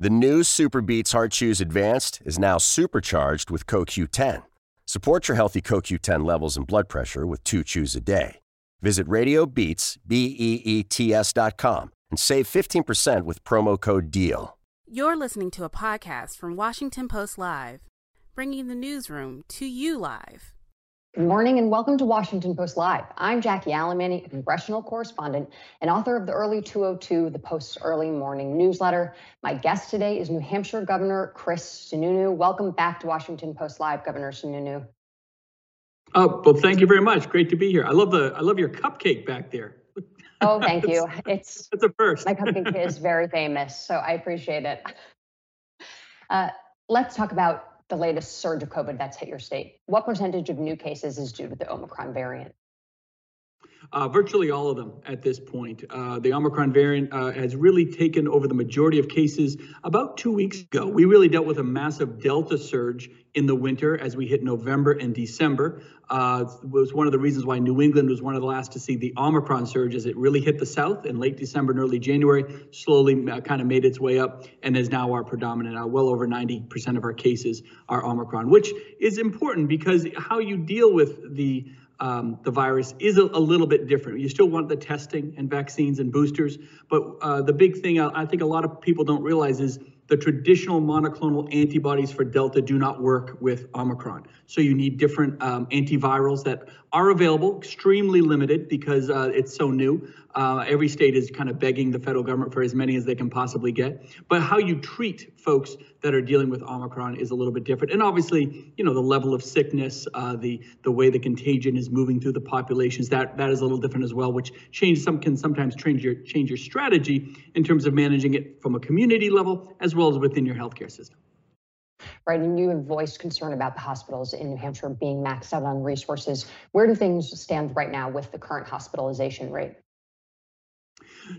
The new SuperBeets Heart Chews Advanced is now supercharged with CoQ10. Support your healthy CoQ10 levels and blood pressure with two chews a day. Visit RadioBeets, B-E-E-T-S dot com and save 15% with promo code DEAL. You're listening to a podcast from Washington Post Live, bringing the newsroom to you live. Good morning and welcome to Washington Post Live. I'm Jackie Alemany, a congressional correspondent and author of the Early 202, the Post's early morning newsletter. My guest today is New Hampshire Governor Chris Sununu. Welcome back to Washington Post Live, Governor Sununu. Oh, well, thank you very much. Great to be here. I love the I love your cupcake back there. Oh, thank you. It's it's a first. my cupcake is very famous, so I appreciate it. Uh, let's talk about the latest surge of COVID that's hit your state. What percentage of new cases is due to the Omicron variant? Uh, virtually all of them at this point. Uh, the Omicron variant uh, has really taken over the majority of cases about two weeks ago. We really dealt with a massive Delta surge in the winter as we hit November and December. Uh, was one of the reasons why New England was one of the last to see the Omicron surge as it really hit the South in late December and early January, slowly uh, kind of made its way up and is now our predominant. Uh, well over 90% of our cases are Omicron, which is important because how you deal with the um, the virus is a, a, little bit different. You still want the testing and vaccines and boosters, but uh, the big thing I, I think a lot of people don't realize is the traditional monoclonal antibodies for Delta do not work with Omicron. So you need different um, antivirals that are available, extremely limited because uh, it's so new. Uh, every state is kind of begging the federal government for as many as they can possibly get. But how you treat folks that are dealing with Omicron is a little bit different. And obviously, you know, the level of sickness, uh, the the way the contagion is moving through the populations, that that is a little different as well, which change some can sometimes change your change your strategy in terms of managing it from a community level as well as within your healthcare system. Right, and you have voiced concern about the hospitals in New Hampshire being maxed out on resources. Where do things stand right now with the current hospitalization rate?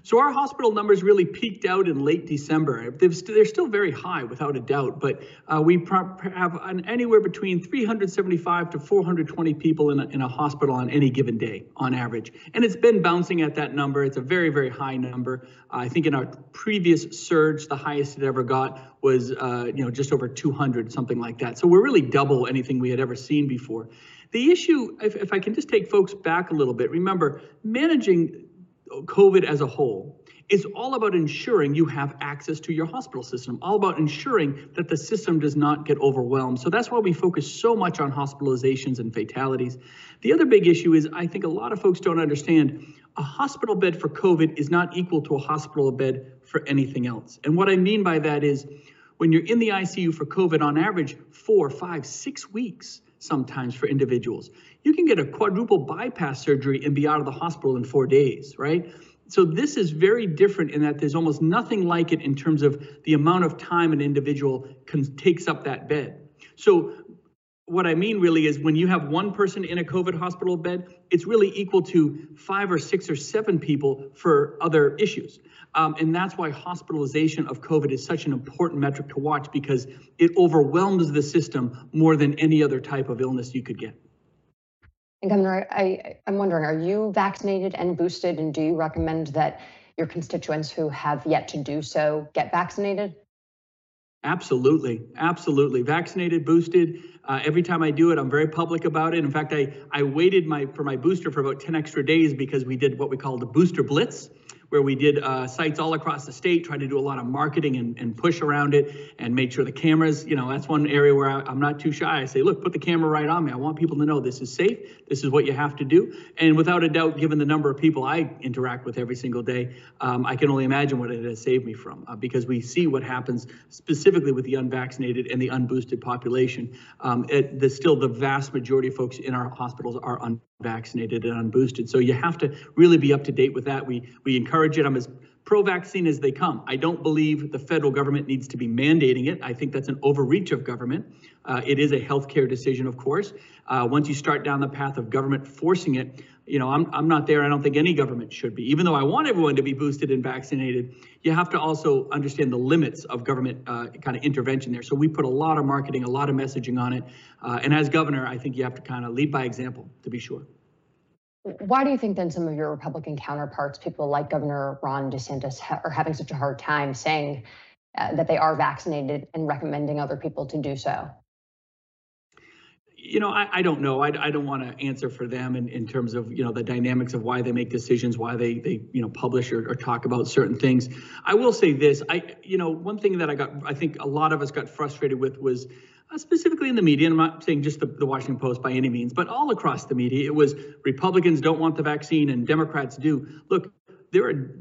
So our hospital numbers really peaked out in late December. they are still very high, without a doubt, but uh, we have an, anywhere between 375 to 420 people in a, in a hospital on any given day, on average. And it's been bouncing at that number. It's a very, very high number. Uh, I think in our previous surge, the highest it ever got was, uh, you know, just over 200, something like that. So we're really double anything we had ever seen before. The issue, if, if I can just take folks back a little bit, remember managing COVID as a whole is all about ensuring you have access to your hospital system, all about ensuring that the system does not get overwhelmed. So that's why we focus so much on hospitalizations and fatalities. The other big issue is I think a lot of folks don't understand a hospital bed for COVID is not equal to a hospital bed for anything else. And what I mean by that is when you're in the ICU for COVID, on average, four, five, six weeks sometimes for individuals. You can get a quadruple bypass surgery and be out of the hospital in four days, right? So this is very different in that there's almost nothing like it in terms of the amount of time an individual can, takes up that bed. So what I mean really is when you have one person in a COVID hospital bed, it's really equal to five or six or seven people for other issues. Um, and that's why hospitalization of COVID is such an important metric to watch because it overwhelms the system more than any other type of illness you could get. And Governor, I, I'm wondering, are you vaccinated and boosted? And do you recommend that your constituents who have yet to do so get vaccinated? Absolutely, absolutely. Vaccinated, boosted. Uh, every time I do it, I'm very public about it. In fact, I I waited my for my booster for about 10 extra days because we did what we call the booster blitz, where we did uh, sites all across the state, tried to do a lot of marketing and, and push around it and made sure the cameras, you know, that's one area where I, am not too shy. I say, look, put the camera right on me. I want people to know this is safe. This is what you have to do. And without a doubt, given the number of people I interact with every single day, um, I can only imagine what it has saved me from uh, because we see what happens specifically with the unvaccinated and the unboosted population. Um, it, the, still, the vast majority of folks in our hospitals are un vaccinated and unboosted. So you have to really be up to date with that. We we encourage it. I'm as pro-vaccine as they come. I don't believe the federal government needs to be mandating it. I think that's an overreach of government. Uh, it is a healthcare decision, of course. Uh, once you start down the path of government forcing it, you know, I'm, I'm not there. I don't think any government should be. Even though I want everyone to be boosted and vaccinated, you have to also understand the limits of government uh, kind of intervention there. So we put a lot of marketing, a lot of messaging on it. Uh, and as governor, I think you have to kind of lead by example, to be sure. Why do you think then some of your Republican counterparts, people like Governor Ron DeSantis, ha- are having such a hard time saying uh, that they are vaccinated and recommending other people to do so? You know, I, I don't know. I, I don't want to answer for them in, in terms of, you know, the dynamics of why they make decisions, why they, they you know, publish or, or talk about certain things. I will say this, I, you know, one thing that I got, I think a lot of us got frustrated with was uh, specifically in the media, and I'm not saying just the, the Washington Post by any means, but all across the media, it was Republicans don't want the vaccine and Democrats do. Look, there are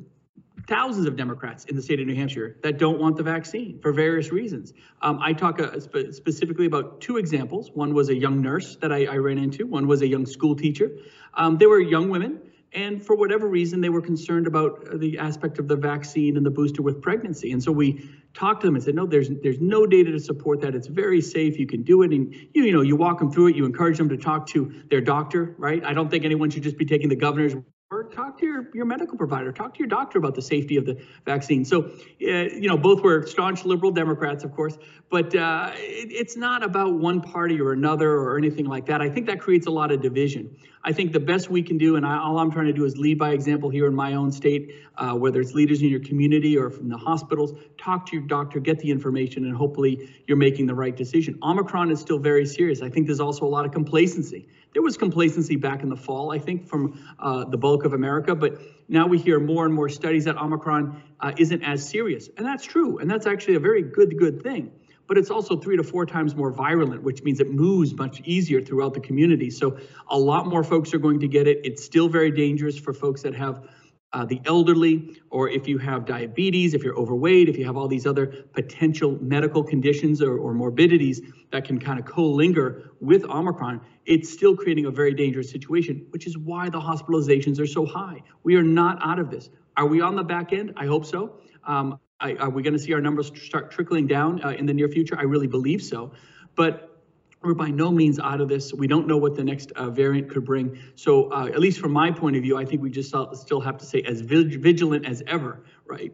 thousands of Democrats in the state of New Hampshire that don't want the vaccine for various reasons. Um, I talk uh, spe- specifically about two examples. One was a young nurse that I, I ran into, one was a young school teacher. Um, they were young women, and for whatever reason, they were concerned about uh, the aspect of the vaccine and the booster with pregnancy. And so we talked to them and said, no, there's there's no data to support that. It's very safe. You can do it. And you, you know, you walk them through it. You encourage them to talk to their doctor, right? I don't think anyone should just be taking the governor's or talk to your, your medical provider, talk to your doctor about the safety of the vaccine. So, uh, you know, both were staunch liberal Democrats, of course, but uh, it, it's not about one party or another or anything like that. I think that creates a lot of division. I think the best we can do, and I, all I'm trying to do is lead by example here in my own state, uh, whether it's leaders in your community or from the hospitals, talk to your doctor, get the information, and hopefully you're making the right decision. Omicron is still very serious. I think there's also a lot of complacency. There was complacency back in the fall, I think, from uh, the bulk of America, but now we hear more and more studies that Omicron uh, isn't as serious. And that's true. And that's actually a very good, good thing. But it's also three to four times more virulent, which means it moves much easier throughout the community. So a lot more folks are going to get it. It's still very dangerous for folks that have uh, the elderly, or if you have diabetes, if you're overweight, if you have all these other potential medical conditions or, or morbidities that can kind of co-linger with Omicron, it's still creating a very dangerous situation, which is why the hospitalizations are so high. We are not out of this. Are we on the back end? I hope so. Um, I, are we going to see our numbers start trickling down uh, in the near future? I really believe so. But we're by no means out of this. We don't know what the next uh, variant could bring. So, uh, at least from my point of view, I think we just still have to say as vigilant as ever, right?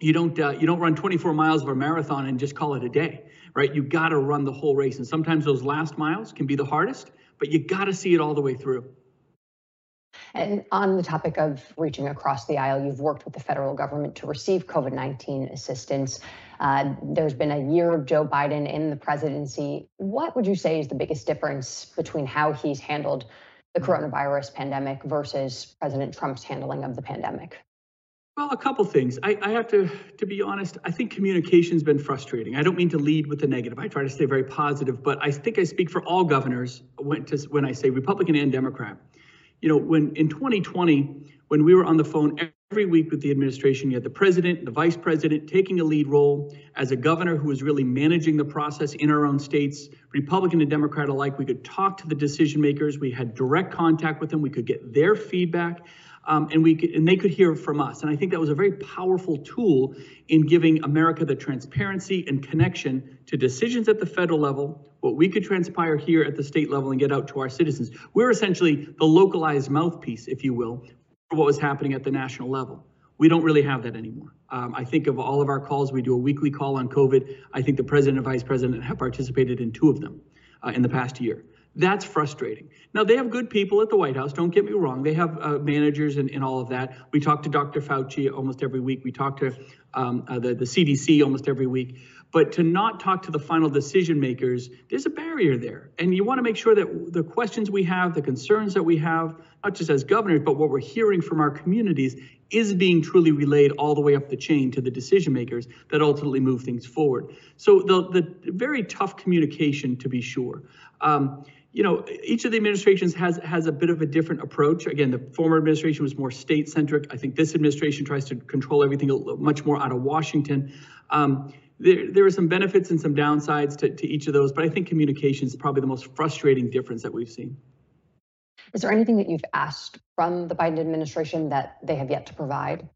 You don't uh, you don't run 24 miles of a marathon and just call it a day, right? You got to run the whole race, and sometimes those last miles can be the hardest, but you got to see it all the way through. And on the topic of reaching across the aisle, you've worked with the federal government to receive COVID 19 assistance. Uh, there's been a year of Joe Biden in the presidency. What would you say is the biggest difference between how he's handled the coronavirus pandemic versus President Trump's handling of the pandemic? Well, a couple things. I, I, have to, to be honest. I think communication's been frustrating. I don't mean to lead with the negative. I try to stay very positive, but I think I speak for all governors when, to, when I say Republican and Democrat. You know, when in 2020, when we were on the phone every week with the administration, you had the president, the vice president taking a lead role as a governor who was really managing the process in our own states, Republican and Democrat alike. We could talk to the decision makers. We had direct contact with them. We could get their feedback. Um, and we could, and they could hear from us. And I think that was a very powerful tool in giving America the transparency and connection to decisions at the federal level, what we could transpire here at the state level and get out to our citizens. We're essentially the localized mouthpiece, if you will, what was happening at the national level. We don't really have that anymore. Um, I think of all of our calls, we do a weekly call on COVID. I think the president and vice president have participated in two of them uh, in the past year. That's frustrating. Now, they have good people at the White House, don't get me wrong. They have uh, managers and, and all of that. We talk to Dr. Fauci almost every week. We talk to um, uh, the, the CDC almost every week. But to not talk to the final decision makers, there's a barrier there. And you want to make sure that the questions we have, the concerns that we have, not just as governors, but what we're hearing from our communities is being truly relayed all the way up the chain to the decision makers that ultimately move things forward. So the, the very tough communication, to be sure. Um, you know, each of the administrations has has a bit of a different approach. Again, the former administration was more state centric. I think this administration tries to control everything much more out of Washington. Um, there, there are some benefits and some downsides to, to each of those, but I think communication is probably the most frustrating difference that we've seen. Is there anything that you've asked from the Biden administration that they have yet to provide?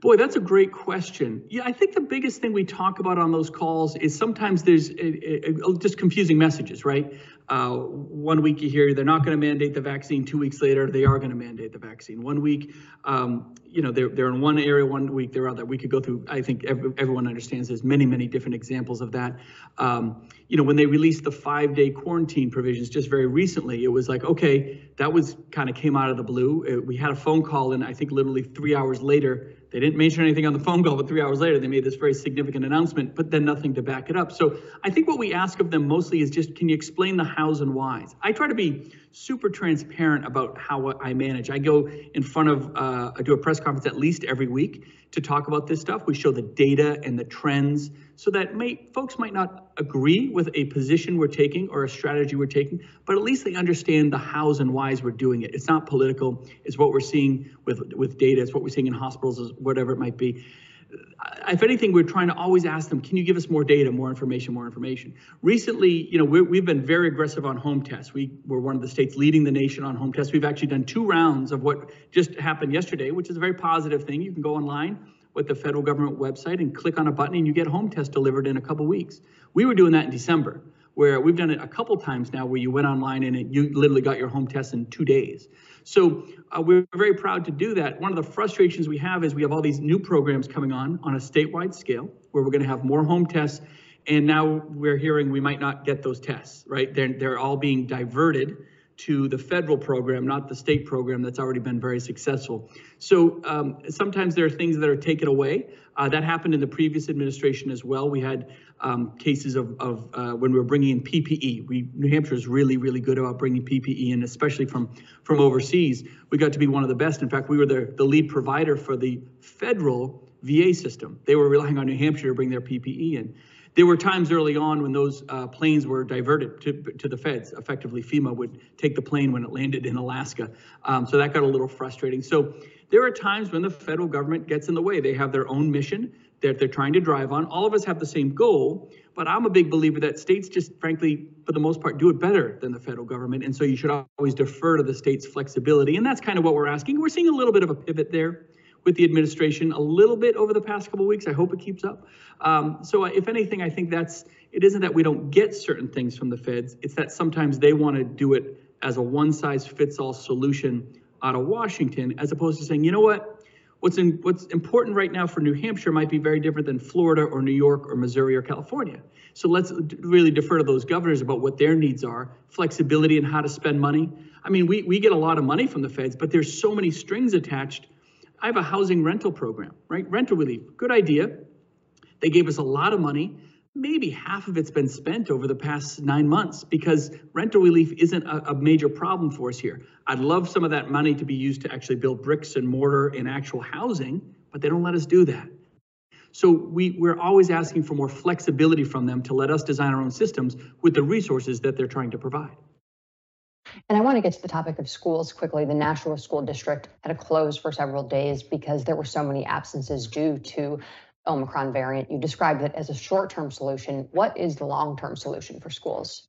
Boy, that's a great question. Yeah, I think the biggest thing we talk about on those calls is sometimes there's a, a, a, just confusing messages, right? Uh, one week you hear they're not going to mandate the vaccine. Two weeks later, they are going to mandate the vaccine. One week, um, you know, they're, they're in one area. One week they're other. We could go through. I think every, everyone understands. There's many, many different examples of that. Um, you know, when they released the five-day quarantine provisions just very recently, it was like, okay, that was kind of came out of the blue. It, we had a phone call, and I think literally three hours later They didn't mention anything on the phone call, but three hours later, they made this very significant announcement, but then nothing to back it up. So I think what we ask of them mostly is just, can you explain the hows and whys? I try to be super transparent about how I manage. I go in front of, uh, I do a press conference at least every week to talk about this stuff. We show the data and the trends so that may, folks might not agree with a position we're taking or a strategy we're taking, but at least they understand the hows and whys we're doing it. It's not political. It's what we're seeing with, with data. It's what we're seeing in hospitals, whatever it might be if anything, we're trying to always ask them, can you give us more data, more information, more information? Recently, you know, we have been very aggressive on home tests. We were one of the states leading the nation on home tests. We've actually done two rounds of what just happened yesterday, which is a very positive thing. You can go online with the federal government website and click on a button and you get home test delivered in a couple weeks. We were doing that in December, where we've done it a couple times now where you went online and it, you literally got your home test in two days. So uh, we're very proud to do that. One of the frustrations we have is we have all these new programs coming on on a statewide scale where we're going to have more home tests. And now we're hearing we might not get those tests, right? They're, they're all being diverted to the federal program, not the state program that's already been very successful. So um, sometimes there are things that are taken away. Uh, that happened in the previous administration as well. We had um, cases of, of uh, when we were bringing in PPE. We, New Hampshire is really, really good about bringing PPE in, especially from, from overseas. We got to be one of the best. In fact, we were the, the lead provider for the federal VA system. They were relying on New Hampshire to bring their PPE in. There were times early on when those uh, planes were diverted to, to the feds. Effectively, FEMA would take the plane when it landed in Alaska. Um, so that got a little frustrating. So there are times when the federal government gets in the way. They have their own mission that they're trying to drive on. All of us have the same goal, but I'm a big believer that states just, frankly, for the most part, do it better than the federal government. And so you should always defer to the state's flexibility. And that's kind of what we're asking. We're seeing a little bit of a pivot there with the administration a little bit over the past couple weeks. I hope it keeps up. Um, so if anything, I think that's it isn't that we don't get certain things from the feds. It's that sometimes they want to do it as a one size fits all solution out of Washington, as opposed to saying, you know what, what's in, what's important right now for New Hampshire might be very different than Florida or New York or Missouri or California. So let's really defer to those governors about what their needs are, flexibility and how to spend money. I mean, we, we get a lot of money from the feds, but there's so many strings attached I have a housing rental program, right? Rental relief, good idea. They gave us a lot of money. Maybe half of it's been spent over the past nine months because rental relief isn't a, a, major problem for us here. I'd love some of that money to be used to actually build bricks and mortar in actual housing, but they don't let us do that. So we, we're always asking for more flexibility from them to let us design our own systems with the resources that they're trying to provide. And I want to get to the topic of schools quickly. The Nashua School District had to close for several days because there were so many absences due to Omicron variant. You described it as a short term solution. What is the long term solution for schools?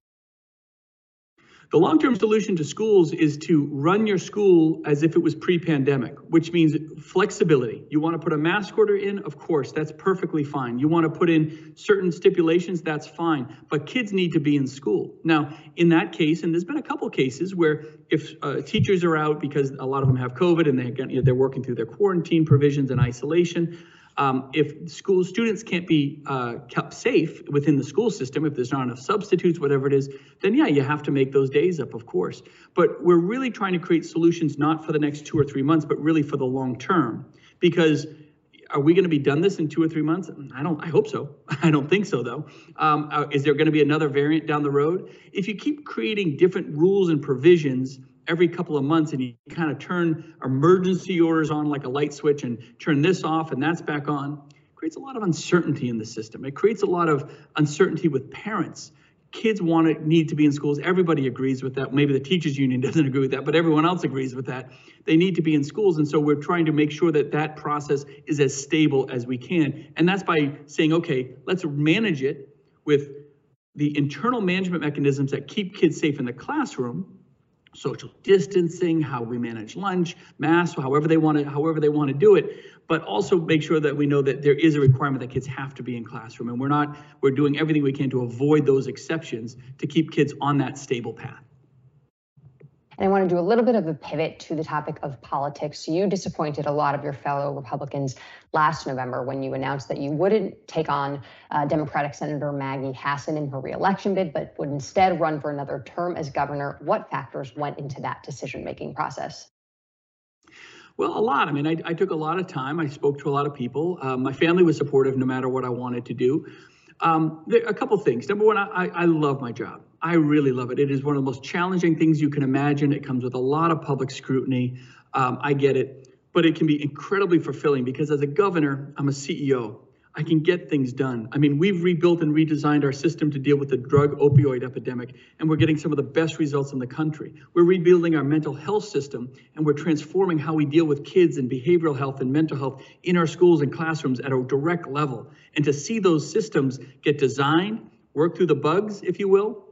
The long term solution to schools is to run your school as if it was pre pandemic, which means flexibility. You want to put a mask order in? Of course, that's perfectly fine. You want to put in certain stipulations? That's fine. But kids need to be in school. Now, in that case, and there's been a couple cases where if uh, teachers are out because a lot of them have COVID and they, you know, they're working through their quarantine provisions and isolation, um, if school students can't be uh, kept safe within the school system, if there's not enough substitutes, whatever it is, then yeah, you have to make those days up, of course. But we're really trying to create solutions not for the next two or three months, but really for the long term. Because are we going to be done this in two or three months? I don't. I hope so. I don't think so, though. Um, uh, is there going to be another variant down the road? If you keep creating different rules and provisions every couple of months and you kind of turn emergency orders on like a light switch and turn this off and that's back on. Creates a lot of uncertainty in the system. It creates a lot of uncertainty with parents. Kids want to need to be in schools. Everybody agrees with that. Maybe the teachers union doesn't agree with that but everyone else agrees with that. They need to be in schools and so we're trying to make sure that that process is as stable as we can. And that's by saying okay let's manage it with the internal management mechanisms that keep kids safe in the classroom social distancing, how we manage lunch, mass, however they want to, however they want to do it, but also make sure that we know that there is a requirement that kids have to be in classroom, and we're not, we're doing everything we can to avoid those exceptions to keep kids on that stable path. And I want to do a little bit of a pivot to the topic of politics. You disappointed a lot of your fellow Republicans last November when you announced that you wouldn't take on uh, Democratic Senator Maggie Hassan in her reelection bid, but would instead run for another term as governor. What factors went into that decision making process? Well, a lot. I mean, I, I, took a lot of time. I spoke to a lot of people. Uh, my family was supportive no matter what I wanted to do. Um, there, a couple things. Number one, I, I love my job. I really love it. It is one of the most challenging things you can imagine. It comes with a lot of public scrutiny. Um, I get it, but it can be incredibly fulfilling because as a governor, I'm a CEO. I can get things done. I mean, we've rebuilt and redesigned our system to deal with the drug opioid epidemic, and we're getting some of the best results in the country. We're rebuilding our mental health system, and we're transforming how we deal with kids and behavioral health and mental health in our schools and classrooms at a direct level. And to see those systems get designed, work through the bugs, if you will,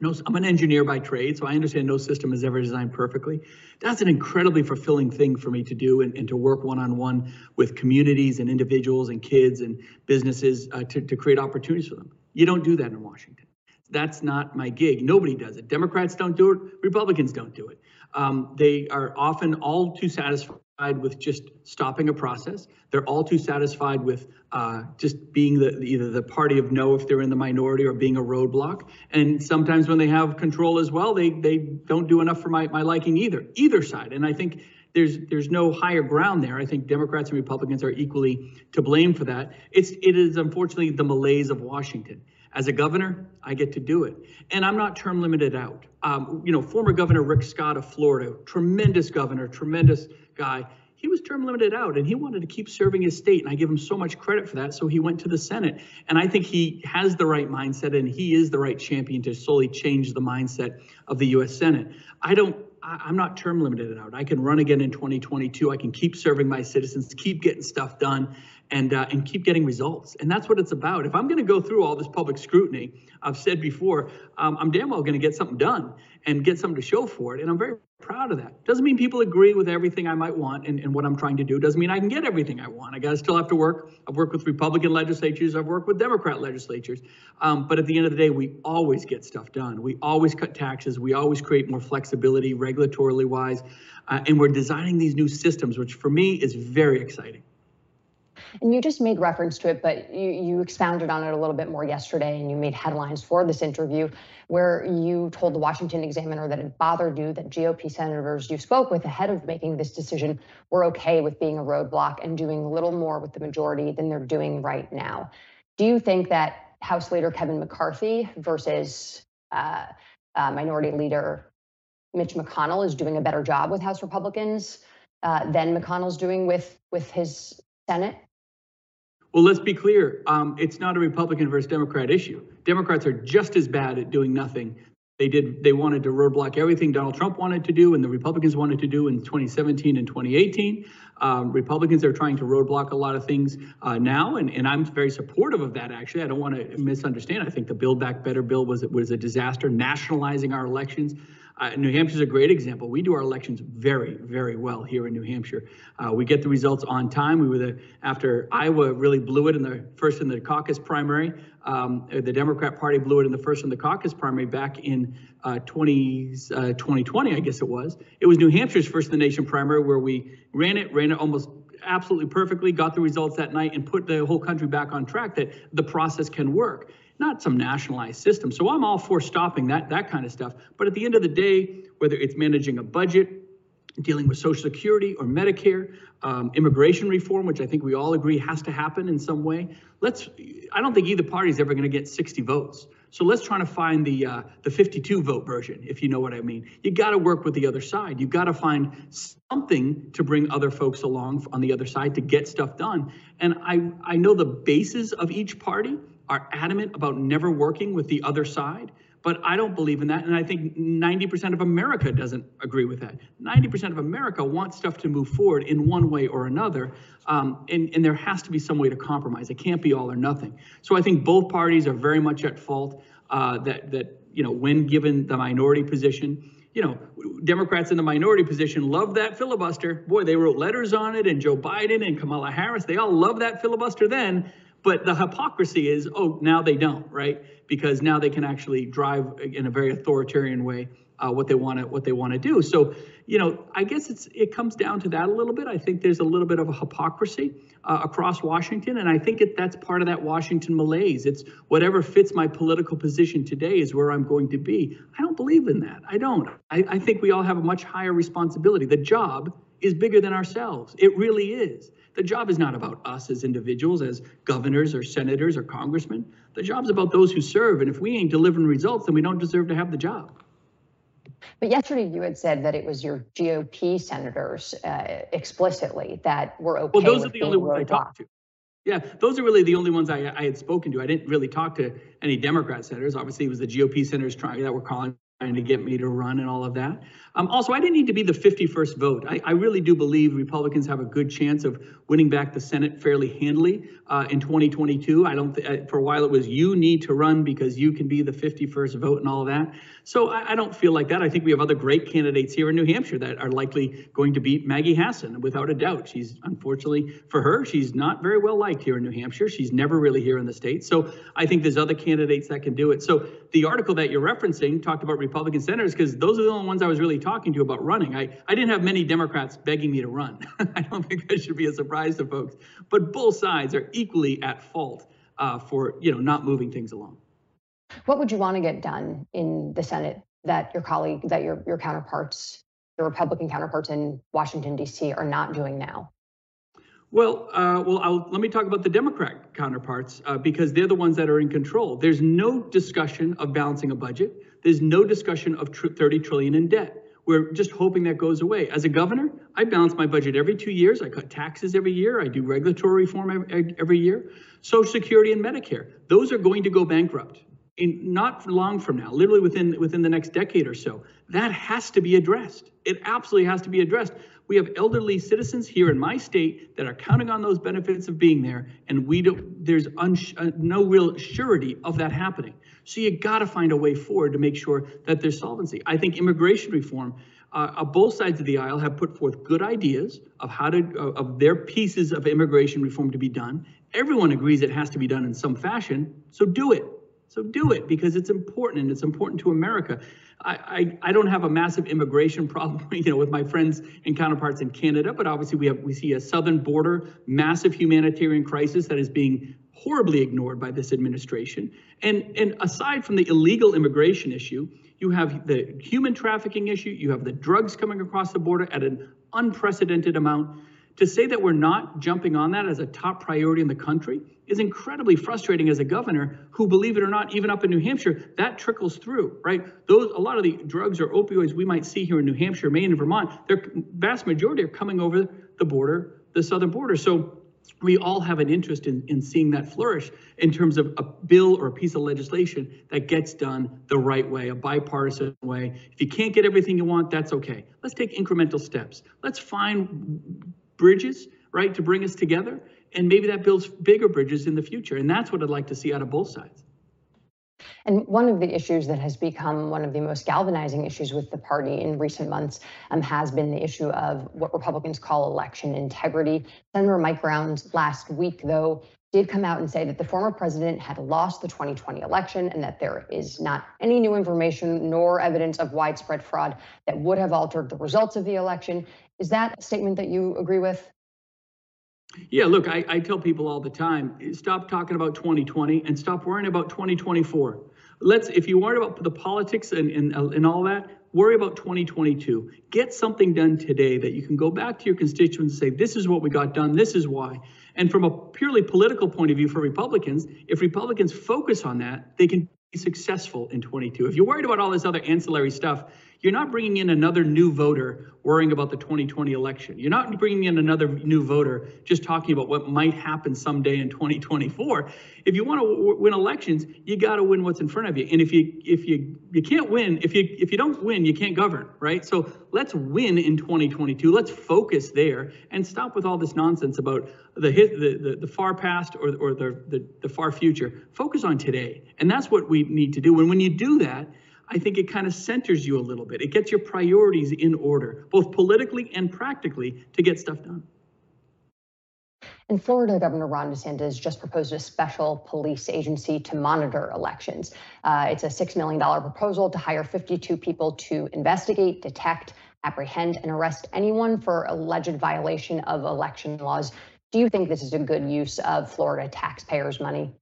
no, I'm an engineer by trade, so I understand no system is ever designed perfectly. That's an incredibly fulfilling thing for me to do and, and to work one-on-one with communities and individuals and kids and businesses uh, to, to create opportunities for them. You don't do that in Washington. That's not my gig. Nobody does it. Democrats don't do it. Republicans don't do it. Um, they are often all too satisfied with just stopping a process. They're all too satisfied with uh, just being the either the party of no if they're in the minority or being a roadblock. And sometimes when they have control as well, they they don't do enough for my, my liking either, either side. And I think there's there's no higher ground there. I think Democrats and Republicans are equally to blame for that. It's it is unfortunately the malaise of Washington. As a governor, I get to do it. And I'm not term limited out. Um, you know, former Governor Rick Scott of Florida, tremendous governor, tremendous guy. He was term limited out and he wanted to keep serving his state. And I give him so much credit for that. So he went to the Senate. And I think he has the right mindset and he is the right champion to slowly change the mindset of the US Senate. I don't I'm not term limited out. I can run again in 2022. I can keep serving my citizens, keep getting stuff done and uh, and keep getting results. And that's what it's about. If I'm going to go through all this public scrutiny, I've said before, um, I'm damn well going to get something done and get something to show for it. And I'm very proud of that. Doesn't mean people agree with everything I might want and, and what I'm trying to do. Doesn't mean I can get everything I want. I got to still have to work. I've worked with Republican legislatures. I've worked with Democrat legislatures. Um, but at the end of the day, we always get stuff done. We always cut taxes. We always create more flexibility, regulatorily wise. Uh, and we're designing these new systems, which for me is very exciting. And you just made reference to it, but you, you expounded on it a little bit more yesterday, and you made headlines for this interview where you told the Washington Examiner that it bothered you that GOP senators you spoke with ahead of making this decision were okay with being a roadblock and doing little more with the majority than they're doing right now. Do you think that House Leader Kevin McCarthy versus uh, uh, Minority Leader Mitch McConnell is doing a better job with House Republicans uh, than McConnell's doing with with his Senate? Well, let's be clear. Um, it's not a Republican versus Democrat issue. Democrats are just as bad at doing nothing. They did. They wanted to roadblock everything Donald Trump wanted to do, and the Republicans wanted to do in 2017 and 2018. Um, Republicans are trying to roadblock a lot of things uh, now, and, and I'm very supportive of that. Actually, I don't want to misunderstand. I think the Build Back Better bill was was a disaster, nationalizing our elections. Uh, New Hampshire is a great example. We do our elections very, very well here in New Hampshire. Uh, we get the results on time. We were the after Iowa really blew it in the first in the caucus primary. Um, the Democrat Party blew it in the first in the caucus primary back in uh, 20, 2020, uh, I guess it was. It was New Hampshire's first in the nation primary where we ran it, ran it almost absolutely perfectly, got the results that night, and put the whole country back on track that the process can work not some nationalized system. So I'm all for stopping that that kind of stuff. But at the end of the day, whether it's managing a budget, dealing with Social Security or Medicare, um, immigration reform, which I think we all agree has to happen in some way. Let's. I don't think either party is ever going to get 60 votes. So let's try to find the uh, the 52 vote version, if you know what I mean. You got to work with the other side. You've got to find something to bring other folks along on the other side to get stuff done. And I I know the bases of each party are adamant about never working with the other side. But I don't believe in that. And I think 90% of America doesn't agree with that. 90% of America wants stuff to move forward in one way or another. Um, and, and there has to be some way to compromise. It can't be all or nothing. So I think both parties are very much at fault uh, that, that, you know, when given the minority position, you know, Democrats in the minority position love that filibuster. Boy, they wrote letters on it, and Joe Biden and Kamala Harris, they all love that filibuster then. But the hypocrisy is, oh, now they don't, right? Because now they can actually drive in a very authoritarian way uh, what they want to what they want to do. So, you know, I guess it's it comes down to that a little bit. I think there's a little bit of a hypocrisy uh, across Washington, and I think it, that's part of that Washington malaise. It's whatever fits my political position today is where I'm going to be. I don't believe in that. I don't. I, I think we all have a much higher responsibility. The job is bigger than ourselves. It really is. The job is not about us as individuals, as governors or senators or congressmen. The job's about those who serve. And if we ain't delivering results, then we don't deserve to have the job. But yesterday you had said that it was your GOP senators uh, explicitly that were okay. Well, those are the only ones I talked to. Yeah, those are really the only ones I, I had spoken to. I didn't really talk to any Democrat senators. Obviously, it was the GOP senators trying that were calling trying to get me to run and all of that. Um, also, I didn't need to be the 51st vote. I, I, really do believe Republicans have a good chance of winning back the Senate fairly handily uh, in 2022. I don't. Th- uh, for a while, it was you need to run because you can be the 51st vote and all of that. So I, I, don't feel like that. I think we have other great candidates here in New Hampshire that are likely going to beat Maggie Hassan without a doubt. She's unfortunately for her, she's not very well liked here in New Hampshire. She's never really here in the state. So I think there's other candidates that can do it. So the article that you're referencing talked about Republican senators because those are the only ones I was really talking to about running. I, I didn't have many Democrats begging me to run. I don't think that should be a surprise to folks. But both sides are equally at fault uh, for you know not moving things along. What would you want to get done in the Senate that your colleague, that your your counterparts, your Republican counterparts in Washington D.C. are not doing now? Well, uh, well, I'll, let me talk about the Democrat counterparts uh, because they're the ones that are in control. There's no discussion of balancing a budget. There's no discussion of tr- 30 trillion in debt. We're just hoping that goes away. As a governor, I balance my budget every two years. I cut taxes every year. I do regulatory reform every, year. Social Security and Medicare, those are going to go bankrupt in not long from now, literally within within the next decade or so. That has to be addressed. It absolutely has to be addressed. We have elderly citizens here in my state that are counting on those benefits of being there, and we don't. There's uh, no real surety of that happening. So you got to find a way forward to make sure that there's solvency. I think immigration reform. Uh, both sides of the aisle have put forth good ideas of how to uh, of their pieces of immigration reform to be done. Everyone agrees it has to be done in some fashion, so do it. So do it because it's important and it's important to America. I, I, I, don't have a massive immigration problem, you know, with my friends and counterparts in Canada, but obviously we have we see a southern border massive humanitarian crisis that is being horribly ignored by this administration. And and aside from the illegal immigration issue, you have the human trafficking issue, you have the drugs coming across the border at an unprecedented amount. To say that we're not jumping on that as a top priority in the country is incredibly frustrating as a governor who, believe it or not, even up in New Hampshire, that trickles through, right? Those a lot of the drugs or opioids we might see here in New Hampshire, Maine, and Vermont, their vast majority are coming over the border, the southern border. So we all have an interest in, in seeing that flourish in terms of a bill or a piece of legislation that gets done the right way, a bipartisan way. If you can't get everything you want, that's okay. Let's take incremental steps. Let's find bridges, right, to bring us together. And maybe that builds bigger bridges in the future. And that's what I'd like to see out of both sides. And one of the issues that has become one of the most galvanizing issues with the party in recent months um, has been the issue of what Republicans call election integrity. Senator Mike Rounds last week, though, did come out and say that the former president had lost the 2020 election and that there is not any new information nor evidence of widespread fraud that would have altered the results of the election. Is that a statement that you agree with? Yeah, look, I, I tell people all the time stop talking about 2020 and stop worrying about 2024. Let's, if you worry about the politics and, and, uh, and all that, worry about 2022. Get something done today that you can go back to your constituents and say, this is what we got done, this is why. And from a purely political point of view for Republicans, if Republicans focus on that, they can be successful in 22. If you're worried about all this other ancillary stuff, you're not bringing in another new voter worrying about the 2020 election. You're not bringing in another new voter just talking about what might happen someday in 2024. If you want to w- win elections, you got to win what's in front of you. And if you if you you can't win, if you if you don't win, you can't govern, right? So let's win in 2022. Let's focus there and stop with all this nonsense about the the the, the far past or or the, the the far future. Focus on today, and that's what we need to do. And when you do that I think it kind of centers you a little bit. It gets your priorities in order, both politically and practically, to get stuff done. In Florida, Governor Ron DeSantis just proposed a special police agency to monitor elections. Uh, it's a $6 million proposal to hire 52 people to investigate, detect, apprehend, and arrest anyone for alleged violation of election laws. Do you think this is a good use of Florida taxpayers' money?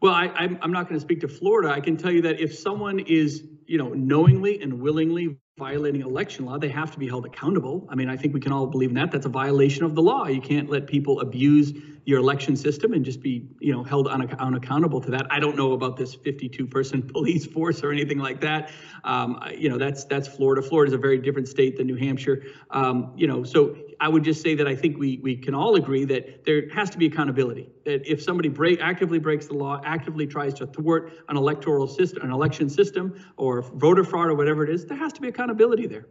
Well, I, I'm, I'm not going to speak to Florida. I can tell you that if someone is, you know, knowingly and willingly violating election law, they have to be held accountable. I mean, I think we can all believe in that. That's a violation of the law. You can't let people abuse your election system and just be, you know, held un- unaccountable to that. I don't know about this 52-person police force or anything like that. Um, you know, that's that's Florida. Florida is a very different state than New Hampshire. Um, you know, so I would just say that I think we we can all agree that there has to be accountability. That if somebody break actively breaks the law, actively tries to thwart an electoral system, an election system, or voter fraud or whatever it is, there has to be accountability there.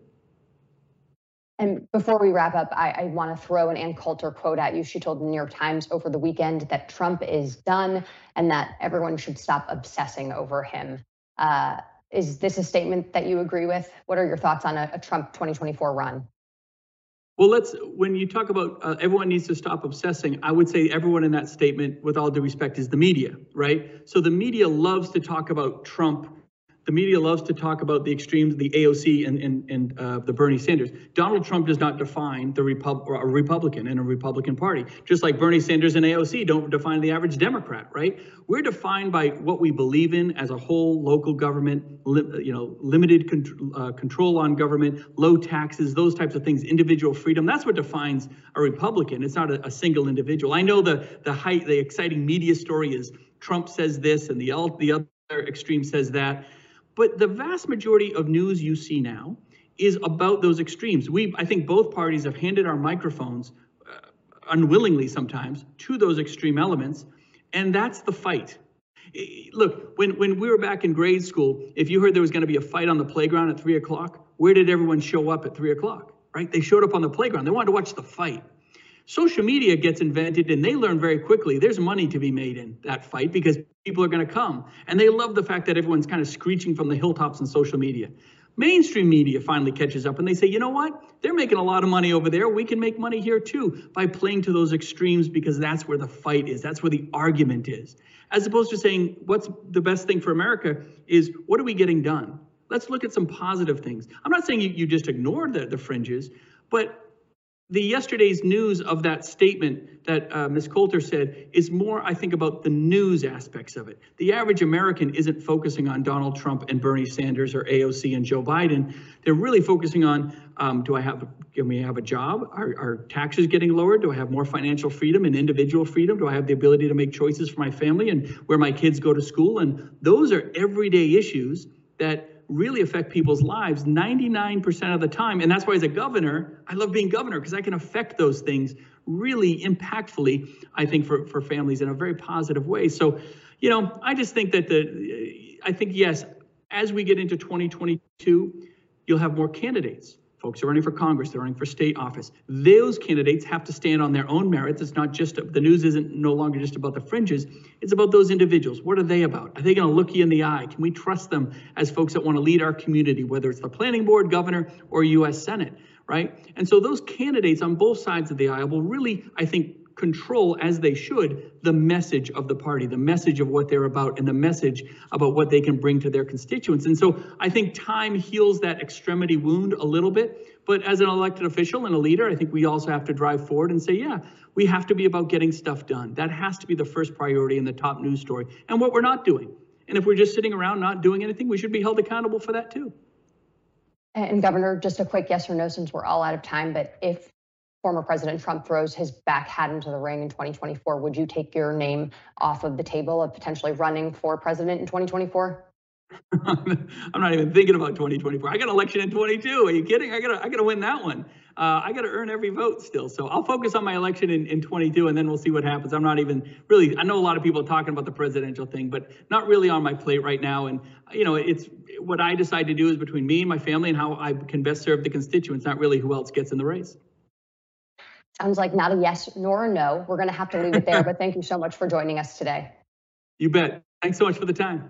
And before we wrap up, I, I want to throw an Ann Coulter quote at you. She told the New York Times over the weekend that Trump is done and that everyone should stop obsessing over him. Uh, is this a statement that you agree with? What are your thoughts on a, a Trump 2024 run? Well, let's, when you talk about uh, everyone needs to stop obsessing, I would say everyone in that statement, with all due respect, is the media, right? So the media loves to talk about Trump the media loves to talk about the extremes, the AOC and, and, and uh, the Bernie Sanders. Donald Trump does not define the Repub- a Republican and a Republican Party, just like Bernie Sanders and AOC don't define the average Democrat, right? We're defined by what we believe in as a whole local government, li- you know, limited con- uh, control on government, low taxes, those types of things, individual freedom. That's what defines a Republican. It's not a, a single individual. I know the the height, the exciting media story is Trump says this and the, the other extreme says that. But the vast majority of news you see now is about those extremes. We, I think both parties have handed our microphones, uh, unwillingly sometimes, to those extreme elements, and that's the fight. Look, when, when we were back in grade school, if you heard there was going to be a fight on the playground at three o'clock, where did everyone show up at three o'clock? Right? They showed up on the playground. They wanted to watch the fight. Social media gets invented and they learn very quickly there's money to be made in that fight because people are going to come. And they love the fact that everyone's kind of screeching from the hilltops on social media. Mainstream media finally catches up and they say, you know what? They're making a lot of money over there. We can make money here too by playing to those extremes because that's where the fight is. That's where the argument is. As opposed to saying, what's the best thing for America is what are we getting done? Let's look at some positive things. I'm not saying you, you just ignore the, the fringes, but the yesterday's news of that statement that uh, Ms. Coulter said is more, I think, about the news aspects of it. The average American isn't focusing on Donald Trump and Bernie Sanders or AOC and Joe Biden. They're really focusing on: um, Do I have? Can we have a job? Are, are taxes getting lowered? Do I have more financial freedom and individual freedom? Do I have the ability to make choices for my family and where my kids go to school? And those are everyday issues that really affect people's lives 99% of the time. And that's why, as a governor, I love being governor because I can affect those things really impactfully, I think, for, for families in a very positive way. So, you know, I just think that the, I think, yes, as we get into 2022, you'll have more candidates. Folks who are running for Congress, they're running for state office. Those candidates have to stand on their own merits. It's not just the news isn't no longer just about the fringes. It's about those individuals. What are they about? Are they going to look you in the eye? Can we trust them as folks that want to lead our community, whether it's the planning board, governor, or U.S. Senate, right? And so those candidates on both sides of the aisle will really, I think, control, as they should, the message of the party, the message of what they're about, and the message about what they can bring to their constituents. And so I think time heals that extremity wound a little bit. But as an elected official and a leader, I think we also have to drive forward and say, yeah, we have to be about getting stuff done. That has to be the first priority and the top news story, and what we're not doing. And if we're just sitting around not doing anything, we should be held accountable for that too. And Governor, just a quick yes or no since we're all out of time, but if former President Trump throws his back hat into the ring in 2024, would you take your name off of the table of potentially running for president in 2024? I'm not even thinking about 2024. I got an election in 22. Are you kidding? I gotta, I gotta win that one. Uh, I gotta earn every vote still. So I'll focus on my election in, in 22, and then we'll see what happens. I'm not even really. I know a lot of people are talking about the presidential thing, but not really on my plate right now. And you know, it's what I decide to do is between me and my family and how I can best serve the constituents. Not really who else gets in the race. Sounds like not a yes nor a no. We're going to have to leave it there, but thank you so much for joining us today. You bet. Thanks so much for the time.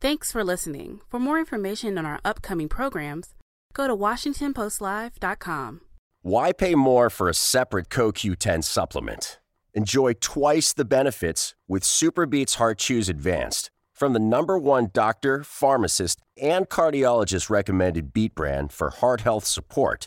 Thanks for listening. For more information on our upcoming programs, go to WashingtonPostLive.com. Why pay more for a separate CoQ10 supplement? Enjoy twice the benefits with SuperBeets Heart Chews Advanced from the number one doctor, pharmacist, and cardiologist recommended beet brand for heart health support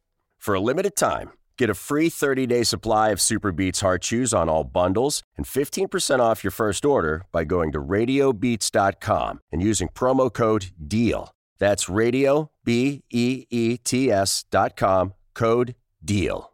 For a limited time, get a free 30 day supply of SuperBeets Heart Chews on all bundles and 15% off your first order by going to radiobeets.com and using promo code DEAL. That's radio, B E E T S dot com, code DEAL.